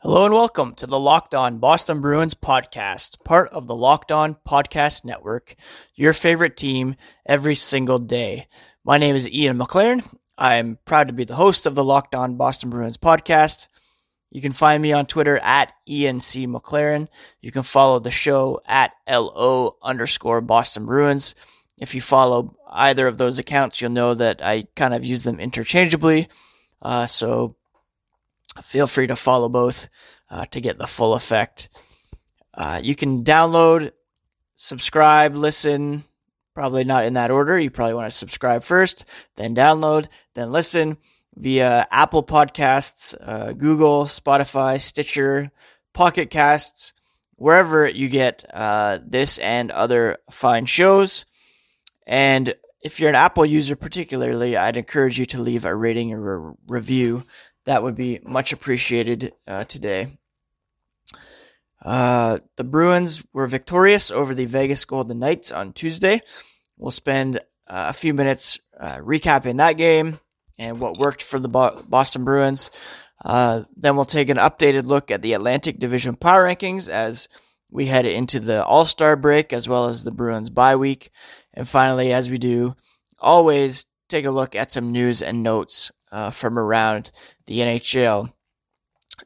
Hello and welcome to the Locked On Boston Bruins podcast, part of the Locked On Podcast Network, your favorite team every single day. My name is Ian McLaren. I'm proud to be the host of the Locked On Boston Bruins podcast. You can find me on Twitter at Ian C. McLaren. You can follow the show at LO underscore Boston Bruins. If you follow either of those accounts, you'll know that I kind of use them interchangeably. Uh, so feel free to follow both uh, to get the full effect. Uh, you can download, subscribe, listen, probably not in that order. You probably want to subscribe first, then download, then listen via Apple Podcasts, uh, Google, Spotify, Stitcher, Pocket Casts, wherever you get uh, this and other fine shows. And if you're an Apple user, particularly, I'd encourage you to leave a rating or a review that would be much appreciated uh, today. Uh, the Bruins were victorious over the Vegas Golden Knights on Tuesday. We'll spend uh, a few minutes uh, recapping that game and what worked for the Bo- Boston Bruins. Uh, then we'll take an updated look at the Atlantic Division power rankings as we head into the All Star break as well as the Bruins bye week. And finally, as we do, always take a look at some news and notes uh, from around the NHL.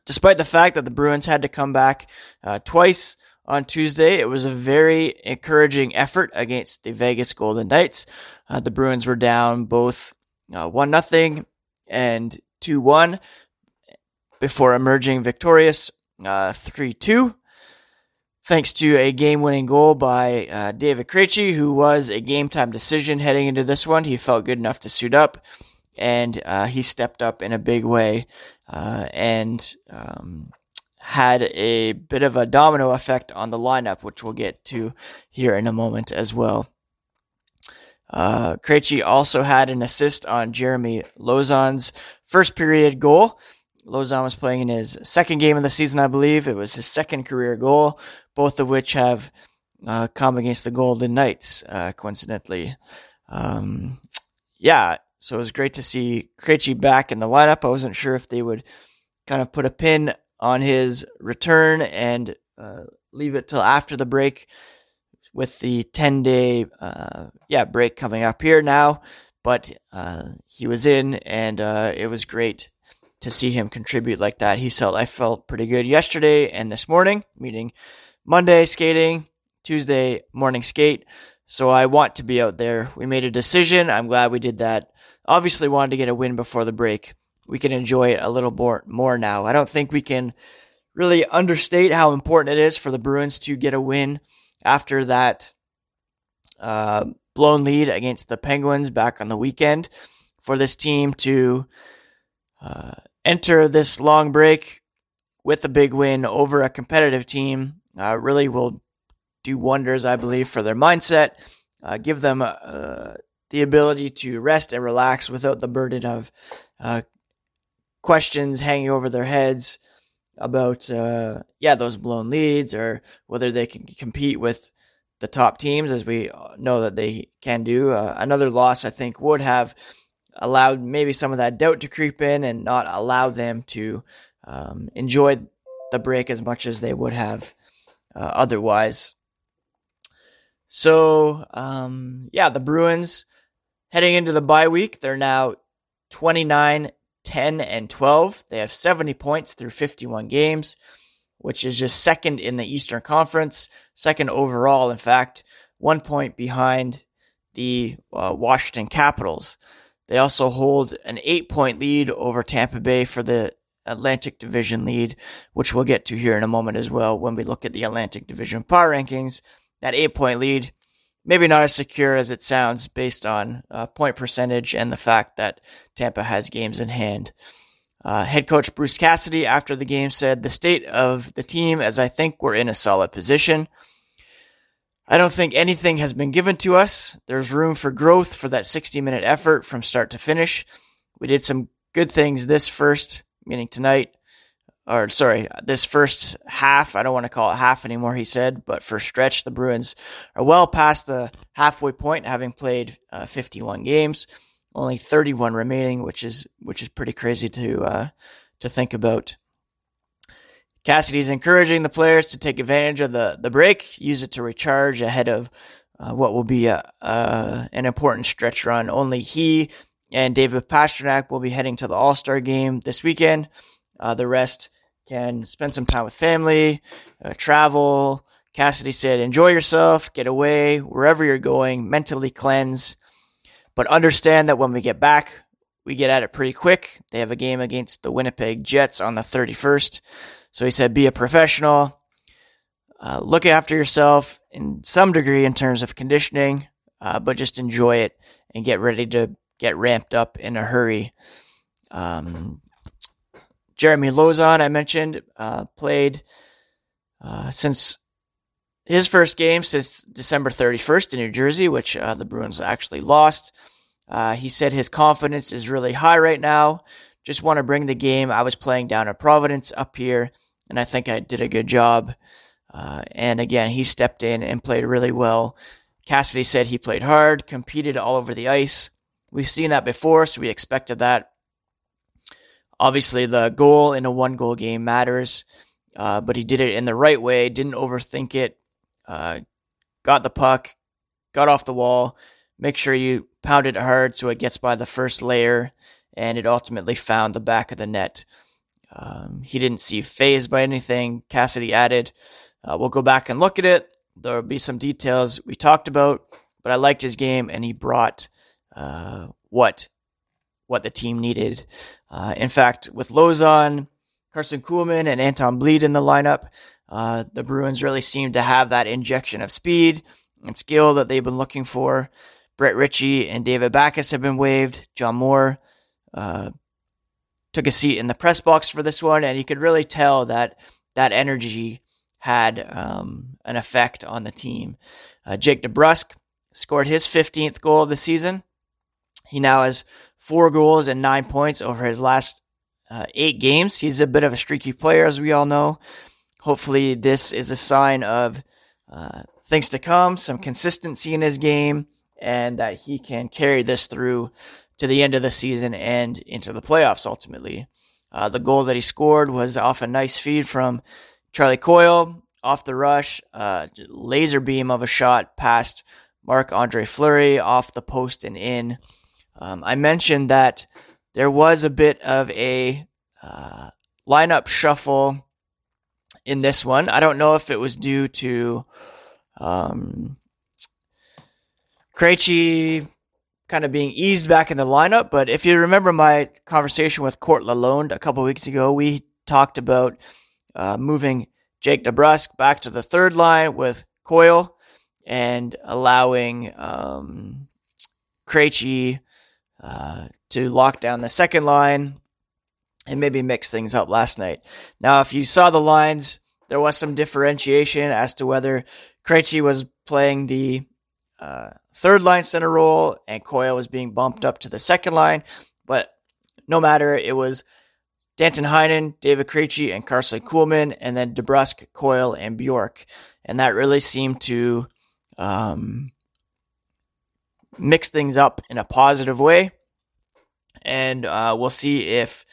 Despite the fact that the Bruins had to come back uh, twice on Tuesday, it was a very encouraging effort against the Vegas Golden Knights. Uh, the Bruins were down both uh, one nothing and two one before emerging victorious uh, three two thanks to a game-winning goal by uh, David Krejci, who was a game-time decision heading into this one. He felt good enough to suit up and uh, he stepped up in a big way uh, and um, had a bit of a domino effect on the lineup, which we'll get to here in a moment as well. Uh, Krejci also had an assist on Jeremy Lauzon's first period goal. Lauzon was playing in his second game of the season, I believe. It was his second career goal, both of which have uh, come against the Golden Knights, uh, coincidentally. Um, yeah, so it was great to see Krejci back in the lineup. I wasn't sure if they would kind of put a pin on his return and uh, leave it till after the break with the 10 day uh, yeah break coming up here now. But uh, he was in and uh, it was great to see him contribute like that. He felt i felt pretty good yesterday and this morning meaning monday skating tuesday morning skate so i want to be out there we made a decision i'm glad we did that obviously wanted to get a win before the break. We can enjoy it a little more, more now. I don't think we can really understate how important it is for the Bruins to get a win after that uh, blown lead against the Penguins back on the weekend. For this team to uh, enter this long break with a big win over a competitive team uh, really will do wonders, I believe, for their mindset. Uh, give them uh, the ability to rest and relax without the burden of uh, questions hanging over their heads about uh, yeah those blown leads or whether they can compete with the top teams as we know that they can do. Uh, another loss I think would have allowed maybe some of that doubt to creep in and not allow them to um, enjoy the break as much as they would have uh, otherwise. So um, yeah, the Bruins Heading into the bye week, they're now 29, 10, and 12. They have 70 points through 51 games, which is just second in the Eastern Conference, second overall, in fact, one point behind the uh, Washington Capitals. They also hold an eight point lead over Tampa Bay for the Atlantic Division lead, which we'll get to here in a moment as well when we look at the Atlantic Division power rankings. That eight point lead maybe not as secure as it sounds based on uh, point percentage and the fact that Tampa has games in hand. Uh, head coach Bruce Cassidy after the game said, The state of the team, as I think we're in a solid position. I don't think anything has been given to us. There's room for growth for that 60 minute effort from start to finish. We did some good things this first, meaning tonight, or sorry, this first half, I don't want to call it half anymore, he said, but for stretch, the Bruins are well past the halfway point, having played uh, 51 games, only 31 remaining, which is which is pretty crazy to uh, to think about. Cassidy's encouraging the players to take advantage of the, the break, use it to recharge ahead of uh, what will be a, an important stretch run. Only he and David Pastrnak will be heading to the All Star game this weekend. Uh, the rest can spend some time with family, uh, travel. Cassidy said, enjoy yourself, get away, wherever you're going, mentally cleanse. But understand that when we get back, we get at it pretty quick. They have a game against the Winnipeg Jets on the 31st. So he said, be a professional, uh, look after yourself in some degree in terms of conditioning, uh, but just enjoy it and get ready to get ramped up in a hurry. Um, Jeremy Lauzon, I mentioned, uh, played uh, since his first game since December 31st in New Jersey, which uh, the Bruins actually lost. Uh, he said his confidence is really high right now. Just want to bring the game. I was playing down at Providence up here, and I think I did a good job. Uh, and again, he stepped in and played really well. Cassidy said he played hard, competed all over the ice. We've seen that before, so we expected that. Obviously, the goal in a one goal game matters, uh, but he did it in the right way, didn't overthink it, uh, got the puck, got off the wall. Make sure you pound it hard so it gets by the first layer, and it ultimately found the back of the net. Um, he didn't see phased by anything. Cassidy added, uh, "We'll go back and look at it. There'll be some details we talked about, but I liked his game, and he brought uh, what what the team needed. Uh, in fact, with Lauzon, Karson Kuhlman, and Anton Blidh in the lineup, uh, the Bruins really seem to have that injection of speed and skill that they've been looking for. Brett Ritchie and David Backes have been waived. John Moore uh, took a seat in the press box for this one, and you could really tell that that energy had um, an effect on the team. Uh, Jake DeBrusk scored his 15th goal of the season. He now has four goals and nine points over his last uh, eight games. He's a bit of a streaky player, as we all know hopefully this is a sign of uh, things to come, some consistency in his game, and that he can carry this through to the end of the season and into the playoffs ultimately. Uh, the goal that he scored was off a nice feed from Charlie Coyle off the rush, uh, laser beam of a shot past Marc Andre Fleury off the post and in. Um, I mentioned that there was a bit of a uh, lineup shuffle in this one. I don't know if it was due to um, Krejci kind of being eased back in the lineup, but if you remember my conversation with Court Lalonde a couple weeks ago, we talked about uh, moving Jake DeBrusk back to the third line with Coyle and allowing um, Krejci uh, to lock down the second line and maybe mix things up last night. Now, if you saw the lines, there was some differentiation as to whether Krejci was playing the uh, third line center role and Coyle was being bumped up to the second line. But no matter, it was Danton Heinen, David Krejci, and Karson Kuhlman, and then DeBrusk, Coyle, and Bjork. And that really seemed to um, mix things up in a positive way. And uh, we'll see if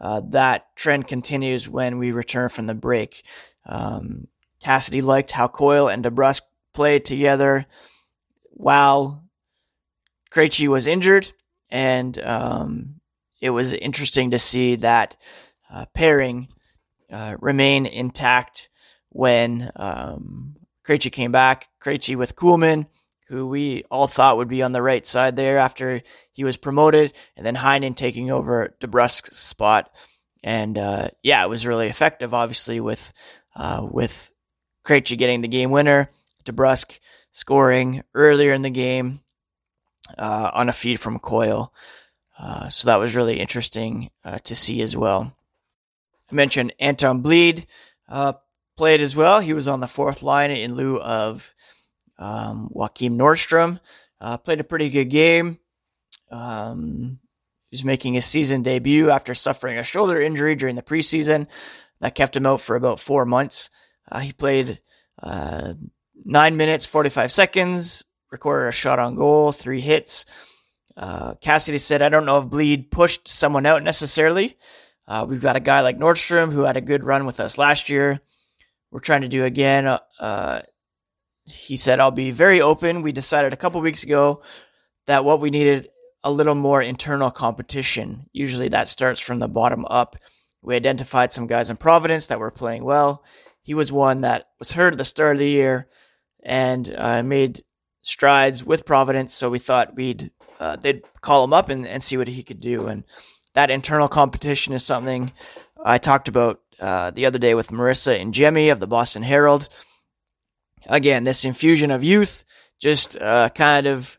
uh, that trend continues when we return from the break. Um, Cassidy liked how Coyle and DeBrusk played together while Krejci was injured, and um, it was interesting to see that uh, pairing uh, remain intact when um, Krejci came back. Krejci with Kuhlman, who we all thought would be on the right side there after he was promoted, and then Heinen taking over DeBrusk's spot. And uh, yeah, it was really effective, obviously, with uh, with Krejci getting the game winner, DeBrusk scoring earlier in the game uh, on a feed from Coyle. Uh, so that was really interesting uh, to see as well. I mentioned Anton Blidh uh, played as well. He was on the fourth line in lieu of um, Joakim Nordstrom. Uh, played a pretty good game. Um, he was making his season debut after suffering a shoulder injury during the preseason that kept him out for about four months. Uh, he played uh, nine minutes, 45 seconds, recorded a shot on goal, three hits. Uh, Cassidy said, I don't know if Blidh pushed someone out necessarily, Uh, we've got a guy like Nordstrom who had a good run with us last year. We're trying to do again. He said, I'll be very open. We decided a couple weeks ago that what we needed a little more internal competition. Usually that starts from the bottom up. We identified some guys in Providence that were playing well. He was one that was hurt at the start of the year and uh, made strides with Providence. So we thought we'd uh, they'd call him up and, and see what he could do. And that internal competition is something I talked about uh, the other day with Marisa Ingemi of the Boston Herald. Again, this infusion of youth just uh, kind of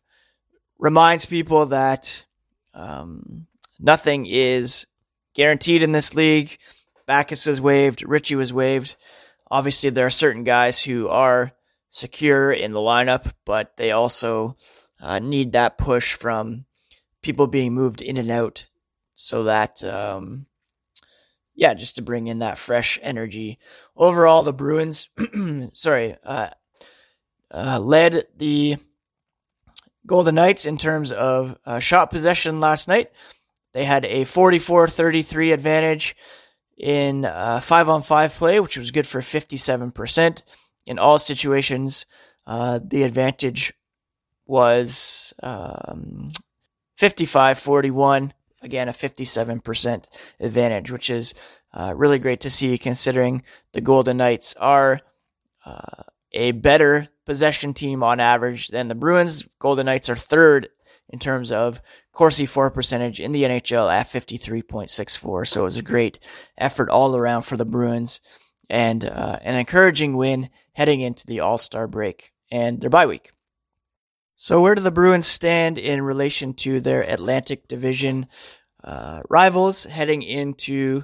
reminds people that um, nothing is guaranteed in this league. Backes was waived, Ritchie was waived. Obviously, there are certain guys who are secure in the lineup, but they also uh, need that push from people being moved in and out so that, um, yeah, just to bring in that fresh energy. Overall, the Bruins, sorry, uh, uh, led the Golden Knights in terms of uh, shot possession last night. They had a 44 33 advantage in five on five play, which was good for 57%. In all situations, uh, the advantage was um, 55 41. Again, a 57% advantage, which is uh, really great to see considering the Golden Knights are uh, a better possession team on average than the Bruins. Golden Knights are third in terms of Corsi for percentage in the NHL at 53.64. So it was a great effort all around for the Bruins and uh, an encouraging win heading into the All Star break and their bye week. So, where do the Bruins stand in relation to their Atlantic Division uh, rivals heading into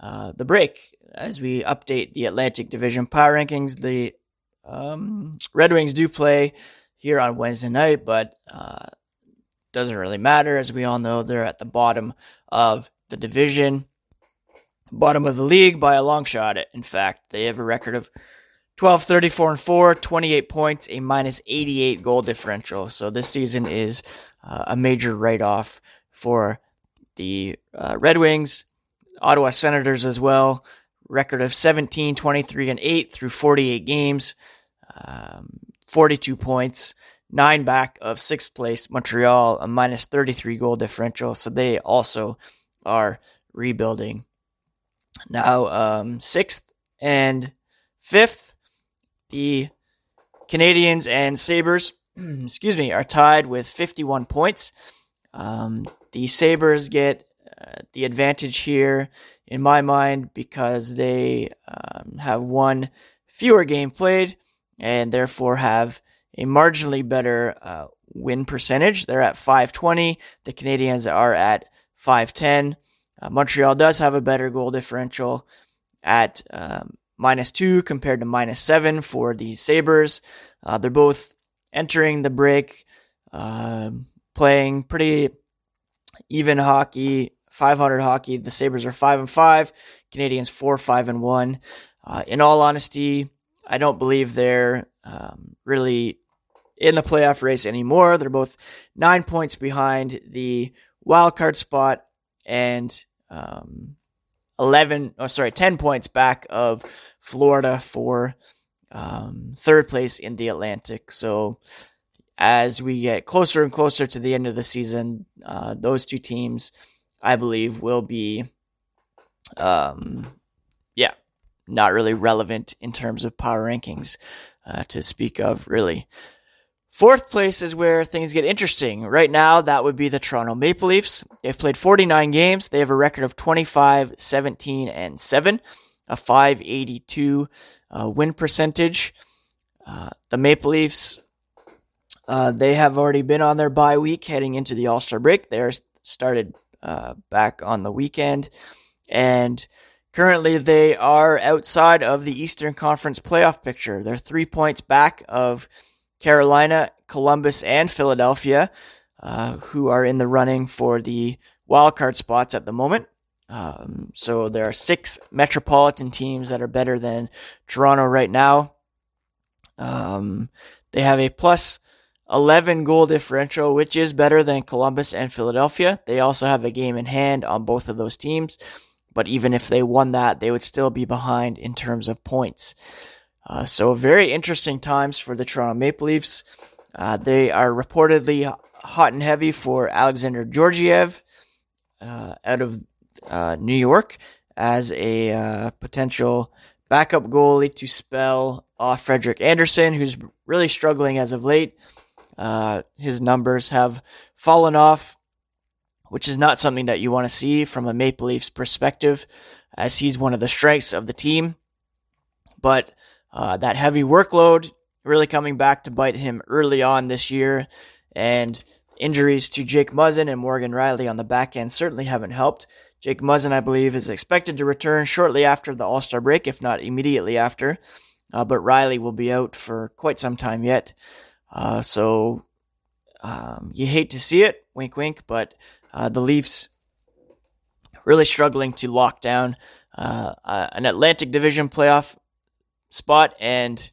uh, the break? As we update the Atlantic Division power rankings, the um, Red Wings do play here on Wednesday night, but uh, doesn't really matter. As we all know, they're at the bottom of the division, bottom of the league by a long shot. In fact, they have a record of 12, 34, and 4, 28 points, a minus 88 goal differential. So this season is uh, a major write off for the uh, Red Wings, Ottawa Senators as well. Record of 17, 23, and 8 through 48 games, um, 42 points, nine back of sixth place Montreal, a minus 33 goal differential. So they also are rebuilding. Now, um, sixth and fifth the Canadiens and Sabres, excuse me, are tied with 51 points. Um, the Sabres get uh, the advantage here, in my mind, because they um, have one fewer game played and therefore have a marginally better uh, win percentage. They're at 520. The Canadiens are at 510. Uh, Montreal does have a better goal differential at um, minus two compared to minus seven for the Sabres. Uh, they're both entering the break, uh, playing pretty even hockey, 500 hockey. The Sabres are five and five, Canadiens four, five and one. Uh, in all honesty, I don't believe they're um, really in the playoff race anymore. They're both nine points behind the wild card spot and um, 11, oh, sorry, 10 points back of Florida for um, third place in the Atlantic. So as we get closer and closer to the end of the season, uh, those two teams, I believe, will be, um, not really relevant in terms of power rankings uh, to speak of, really. Fourth place is where things get interesting. Right now, that would be the Toronto Maple Leafs. They've played 49 games. They have a record of 25, 17, and 7, a 582 uh, win percentage. Uh, the Maple Leafs, uh, they have already been on their bye week heading into the All Star break. They're started uh, back on the weekend. And currently, they are outside of the Eastern Conference playoff picture. They're three points back of Carolina, Columbus, and Philadelphia, uh, who are in the running for the wildcard spots at the moment. Um, so there are six metropolitan teams that are better than Toronto right now. Um, they have a plus 11 goal differential, which is better than Columbus and Philadelphia. They also have a game in hand on both of those teams. But even if they won that, they would still be behind in terms of points. Uh, so very interesting times for the Toronto Maple Leafs. Uh, they are reportedly hot and heavy for Alexander Georgiev uh, out of uh, New York as a uh, potential backup goalie to spell off Frederik Andersen, who's really struggling as of late. Uh, his numbers have fallen off, which is not something that you want to see from a Maple Leafs perspective, as he's one of the strengths of the team. But uh, that heavy workload really coming back to bite him early on this year, and injuries to Jake Muzzin and Morgan Rielly on the back end certainly haven't helped. Jake Muzzin, I believe, is expected to return shortly after the All Star break, if not immediately after. Uh, but Rielly will be out for quite some time yet. Uh, so um, you hate to see it, wink, wink, but uh, the Leafs really struggling to lock down uh, an Atlantic Division playoff spot and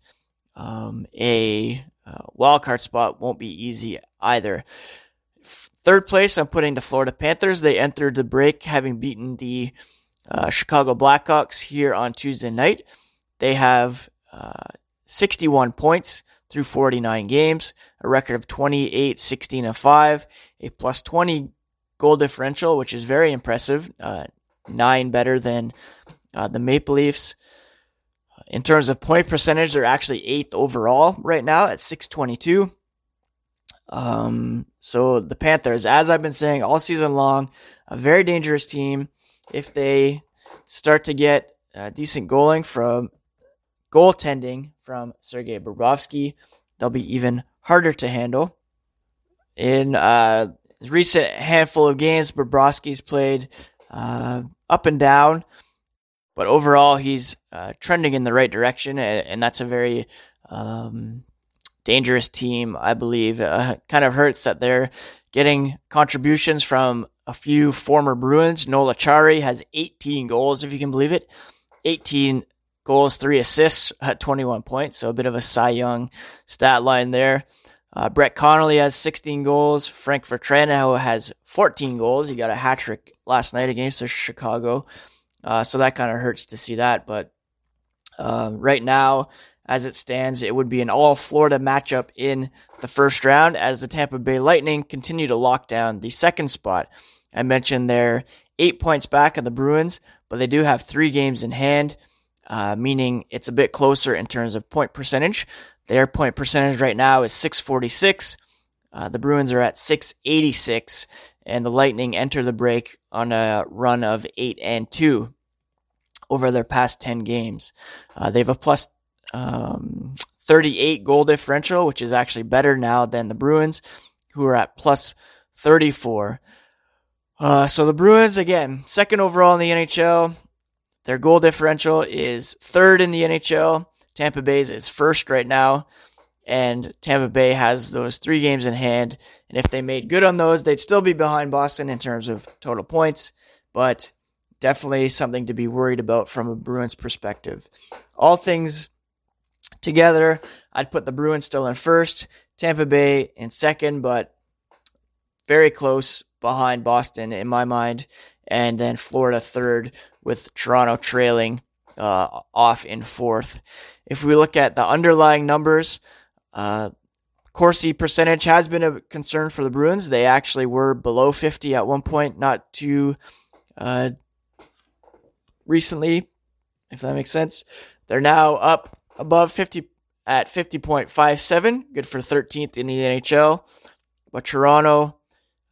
um, a uh, wildcard spot won't be easy either. Third place, I'm putting the Florida Panthers. They entered the break having beaten the uh, Chicago Blackhawks here on Tuesday night. They have uh, 61 points through 49 games, a record of 28, 16, and 5, a plus 20 goal differential, which is very impressive, uh, nine better than uh, the Maple Leafs. In terms of point percentage, they're actually eighth overall right now at 622. Um, so the Panthers, as I've been saying all season long, a very dangerous team. If they start to get uh, decent goaling from goaltending from Sergei Bobrovsky, they'll be even harder to handle. In uh, recent handful of games, Bobrovsky's played uh, up and down, but overall he's uh, trending in the right direction, and, and that's a very um, dangerous team, I believe. Uh, kind of hurts that they're getting contributions from a few former Bruins. Noel Acciari has 18 goals, if you can believe it. 18 goals, three assists at 21 points. So a bit of a Cy Young stat line there. Uh, Brett Connolly has 16 goals. Frank Vatrano has 14 goals. He got a hat trick last night against Chicago. Uh, so that kind of hurts to see that. But uh, right now, as it stands, it would be an all Florida matchup in the first round as the Tampa Bay Lightning continue to lock down the second spot. I mentioned they're eight points back of the Bruins, but they do have three games in hand, uh, meaning it's a bit closer in terms of point percentage. Their point percentage right now is 646. Uh, the Bruins are at 686, and the Lightning enter the break on a run of 8 and 2 over their past 10 games. Uh, they have a plus um, 38 goal differential, which is actually better now than the Bruins, who are at plus 34. Uh, so the Bruins, again, second overall in the NHL. Their goal differential is third in the NHL. Tampa Bay's is first right now. And Tampa Bay has those three games in hand. And if they made good on those, they'd still be behind Boston in terms of total points. But definitely something to be worried about from a Bruins perspective. All things together. I'd put the Bruins still in first, Tampa Bay in second, but very close behind Boston in my mind, and then Florida third, with Toronto trailing uh, off in fourth. If we look at the underlying numbers, uh, Corsi percentage has been a concern for the Bruins. They actually were below 50 at one point, not too uh, recently, if that makes sense. They're now up above 50 at 50.57, good for 13th in the NHL. But Toronto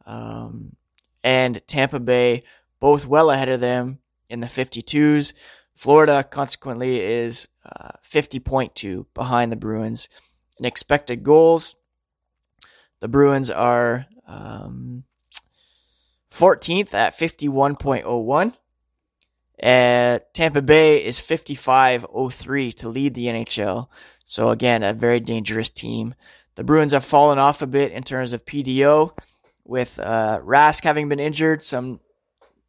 um, and Tampa Bay both well ahead of them in the 52s. Florida, consequently, is uh, 50.2 behind the Bruins. In expected goals, the Bruins are um, 14th at 51.01. Uh, Tampa Bay is 55.03 to lead the NHL. So again, a very dangerous team. The Bruins have fallen off a bit in terms of PDO, with uh, Rask having been injured, some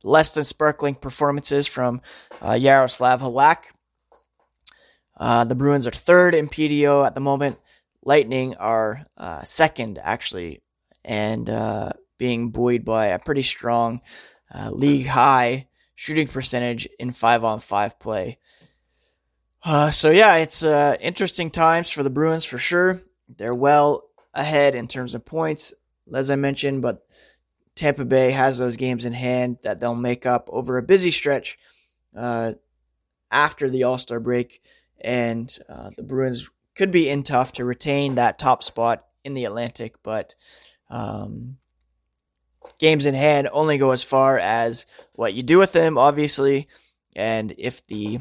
less than sparkling performances from uh, Yaroslav Halak. Uh, the Bruins are third in PDO at the moment. Lightning are uh, second, actually, and uh, being buoyed by a pretty strong uh, league high shooting percentage in five on five play. Uh, so yeah, it's interesting times for the Bruins for sure. They're well ahead in terms of points, as I mentioned, but Tampa Bay has those games in hand that they'll make up over a busy stretch uh, after the All Star break, and uh, the Bruins could be in tough to retain that top spot in the Atlantic, but um, games in hand only go as far as what you do with them, obviously. And if the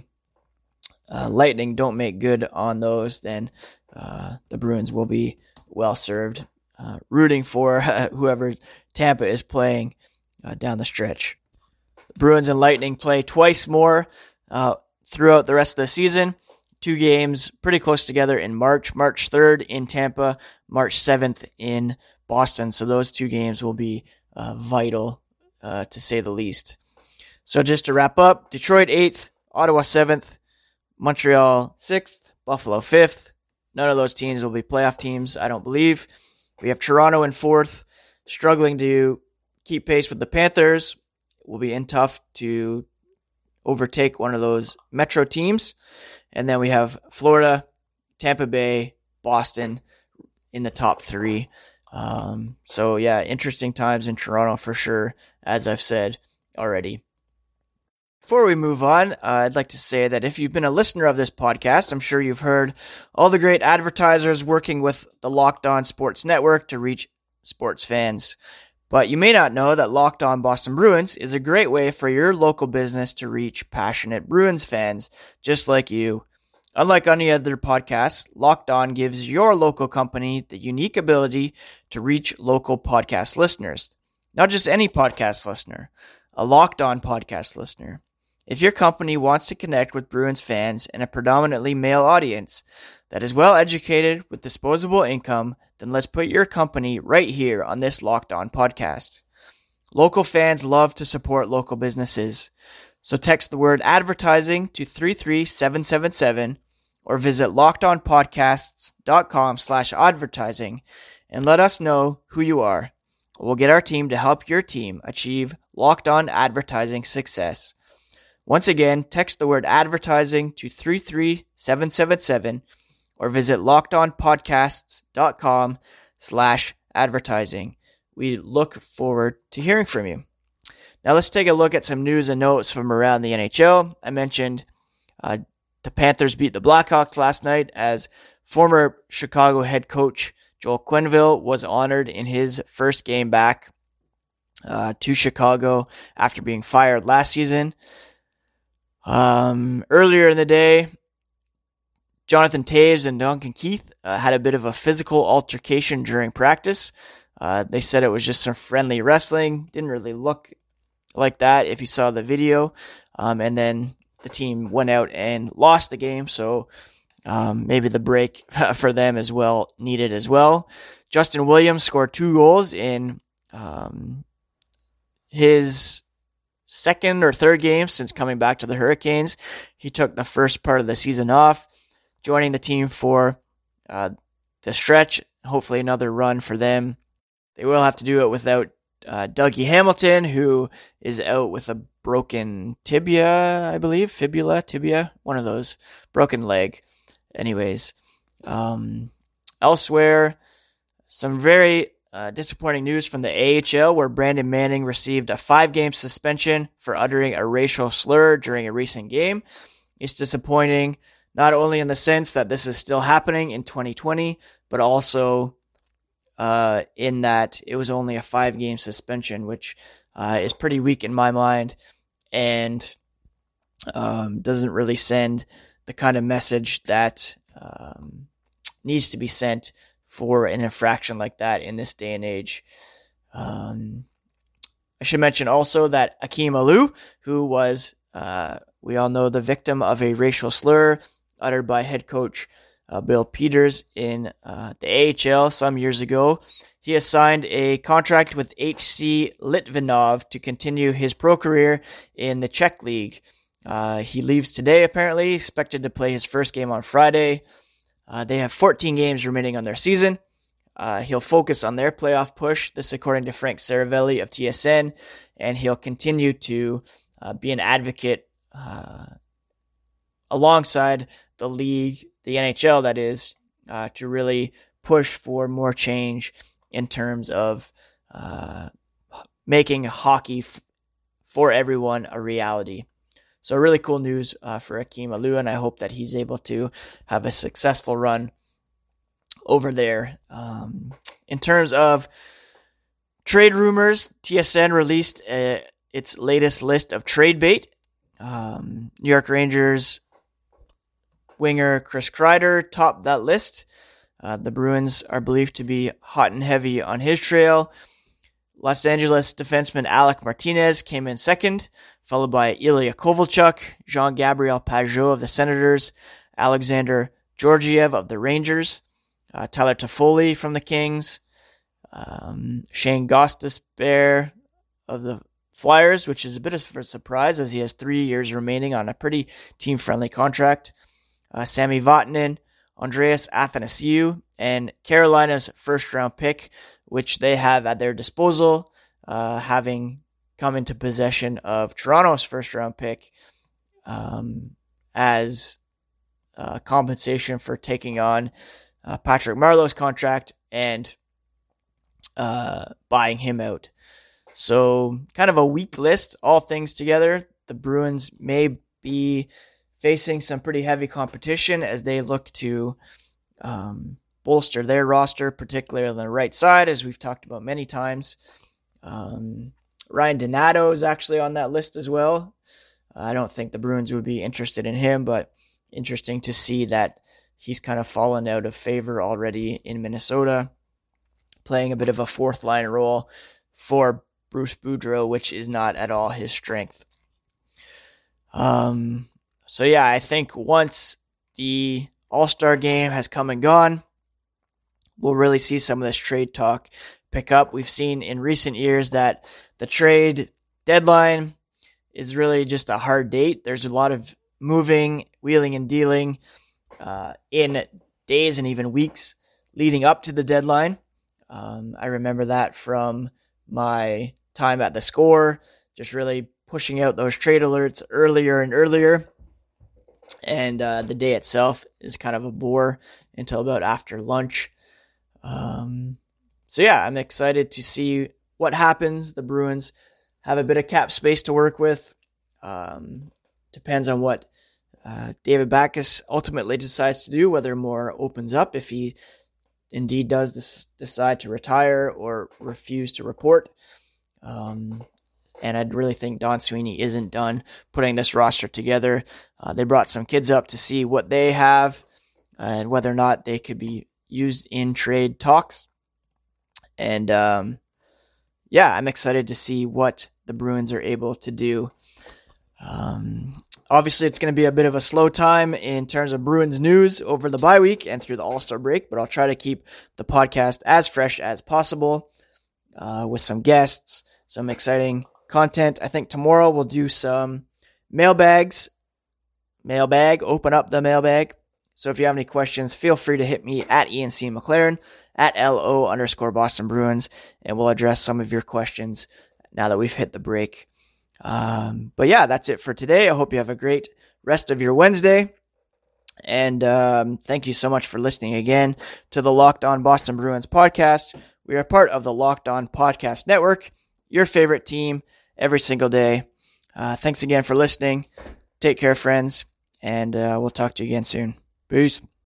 uh, Lightning don't make good on those, then uh, the Bruins will be well served, uh, rooting for whoever Tampa is playing uh, down the stretch. The Bruins and Lightning play twice more uh, throughout the rest of the season. Two games pretty close together in March. March 3rd in Tampa, March 7th in Boston. So those two games will be uh, vital, to say the least. So just to wrap up, Detroit 8th, Ottawa 7th, Montreal 6th, Buffalo 5th. None of those teams will be playoff teams, I don't believe. We have Toronto in 4th, struggling to keep pace with the Panthers. Will be in tough to overtake one of those Metro teams. And then we have Florida, Tampa Bay, Boston in the top three. Um, so yeah, interesting times in Toronto for sure, as I've said already. Before we move on, uh, I'd like to say that if you've been a listener of this podcast, I'm sure you've heard all the great advertisers working with the Locked On Sports Network to reach sports fans. But you may not know that Locked On Boston Bruins is a great way for your local business to reach passionate Bruins fans just like you. Unlike any other podcast, Locked On gives your local company the unique ability to reach local podcast listeners. Not just any podcast listener, a Locked On podcast listener. If your company wants to connect with Bruins fans and a predominantly male audience that is well educated with disposable income, then let's put your company right here on this Locked On podcast. Local fans love to support local businesses. So text the word advertising to 33777 or visit lockedonpodcasts.com slash advertising and let us know who you are. We'll get our team to help your team achieve locked on advertising success. Once again, text the word advertising to 33777 or visit lockedonpodcasts.com slash advertising. We look forward to hearing from you. Now let's take a look at some news and notes from around the NHL. I mentioned uh, the Panthers beat the Blackhawks last night as former Chicago head coach Joel Quenneville was honored in his first game back uh, to Chicago after being fired last season. Um, earlier in the day, Jonathan Toews and Duncan Keith uh, had a bit of a physical altercation during practice. Uh, they said it was just some friendly wrestling. Didn't really look like that if you saw the video. Um, and then the team went out and lost the game. So um, maybe the break for them as well needed as well. Justin Williams scored two goals in um, his second or third game since coming back to the Hurricanes. He took the first part of the season off, joining the team for uh, the stretch. Hopefully, another run for them. They will have to do it without uh, Dougie Hamilton, who is out with a broken tibia, I believe, fibula, tibia, one of those, broken leg. Anyways, um, elsewhere, some very uh, disappointing news from the AHL, where Brandon Manning received a five-game suspension for uttering a racial slur during a recent game. It's disappointing, not only in the sense that this is still happening in 2020, but also uh, in that it was only a five game suspension, which uh, is pretty weak in my mind and um, doesn't really send the kind of message that um, needs to be sent for an infraction like that in this day and age. Um, I should mention also that Akim Aliu, who was, uh, we all know, the victim of a racial slur uttered by head coach uh, Bill Peters in uh, the AHL some years ago. He has signed a contract with HC Litvinov to continue his pro career in the Czech League. Uh, he leaves today, apparently, expected to play his first game on Friday. Uh, they have 14 games remaining on their season. Uh, he'll focus on their playoff push, this according to Frank Seravalli of TSN, and he'll continue to uh, be an advocate uh, alongside the league, the NHL, that is, uh, to really push for more change in terms of uh, making hockey f- for everyone a reality. So, really cool news uh, for Akim Aliu, and I hope that he's able to have a successful run over there. Um, in terms of trade rumors, TSN released uh, its latest list of trade bait. Um, New York Rangers winger Chris Kreider topped that list. Uh, the Bruins are believed to be hot and heavy on his trail. Los Angeles defenseman Alec Martinez came in second, followed by Ilya Kovalchuk, Jean Gabriel Pageau of the Senators, Alexander Georgiev of the Rangers, uh, Tyler Toffoli from the Kings, um, Shane Gostisbehere of the Flyers, which is a bit of a surprise as he has three years remaining on a pretty team friendly contract. Uh, Sami Vatanen, Andreas Athanasiou, and Carolina's first round pick, which they have at their disposal, uh, having come into possession of Toronto's first round pick um, as uh, compensation for taking on uh, Patrick Marleau's contract and uh, buying him out. So, kind of a weak list, all things together. The Bruins may be facing some pretty heavy competition as they look to um, bolster their roster, particularly on the right side, as we've talked about many times. Um, Ryan Donato is actually on that list as well. I don't think the Bruins would be interested in him, but interesting to see that he's kind of fallen out of favor already in Minnesota, playing a bit of a fourth line role for Bruce Boudreau, which is not at all his strength. Um, so yeah, I think once the All Star game has come and gone, we'll really see some of this trade talk pick up. We've seen in recent years that the trade deadline is really just a hard date. There's a lot of moving, wheeling, and dealing uh, in days and even weeks leading up to the deadline. Um, I remember that from my time at the score, just really pushing out those trade alerts earlier and earlier. And uh, the day itself is kind of a bore until about after lunch. Um, so, yeah, I'm excited to see what happens. The Bruins have a bit of cap space to work with. Um, depends on what uh, David Backes ultimately decides to do, whether more opens up if he indeed does this, decide to retire or refuse to report. Um, and I'd really think Don Sweeney isn't done putting this roster together. Uh, they brought some kids up to see what they have and whether or not they could be used in trade talks. And um, yeah, I'm excited to see what the Bruins are able to do. Um, obviously, it's going to be a bit of a slow time in terms of Bruins news over the bye week and through the All Star break, but I'll try to keep the podcast as fresh as possible uh, with some guests some exciting content. I think tomorrow we'll do some mailbags. Mailbag, open up the mailbag. So if you have any questions, feel free to hit me at Ian C. McLaren at LO underscore Boston Bruins, and we'll address some of your questions now that we've hit the break. Um, but yeah, that's it for today. I hope you have a great rest of your Wednesday. And um, thank you so much for listening again to the Locked On Boston Bruins podcast. We are part of the Locked On Podcast Network your favorite team every single day. Uh, thanks again for listening. Take care, friends, and uh, we'll talk to you again soon. Peace.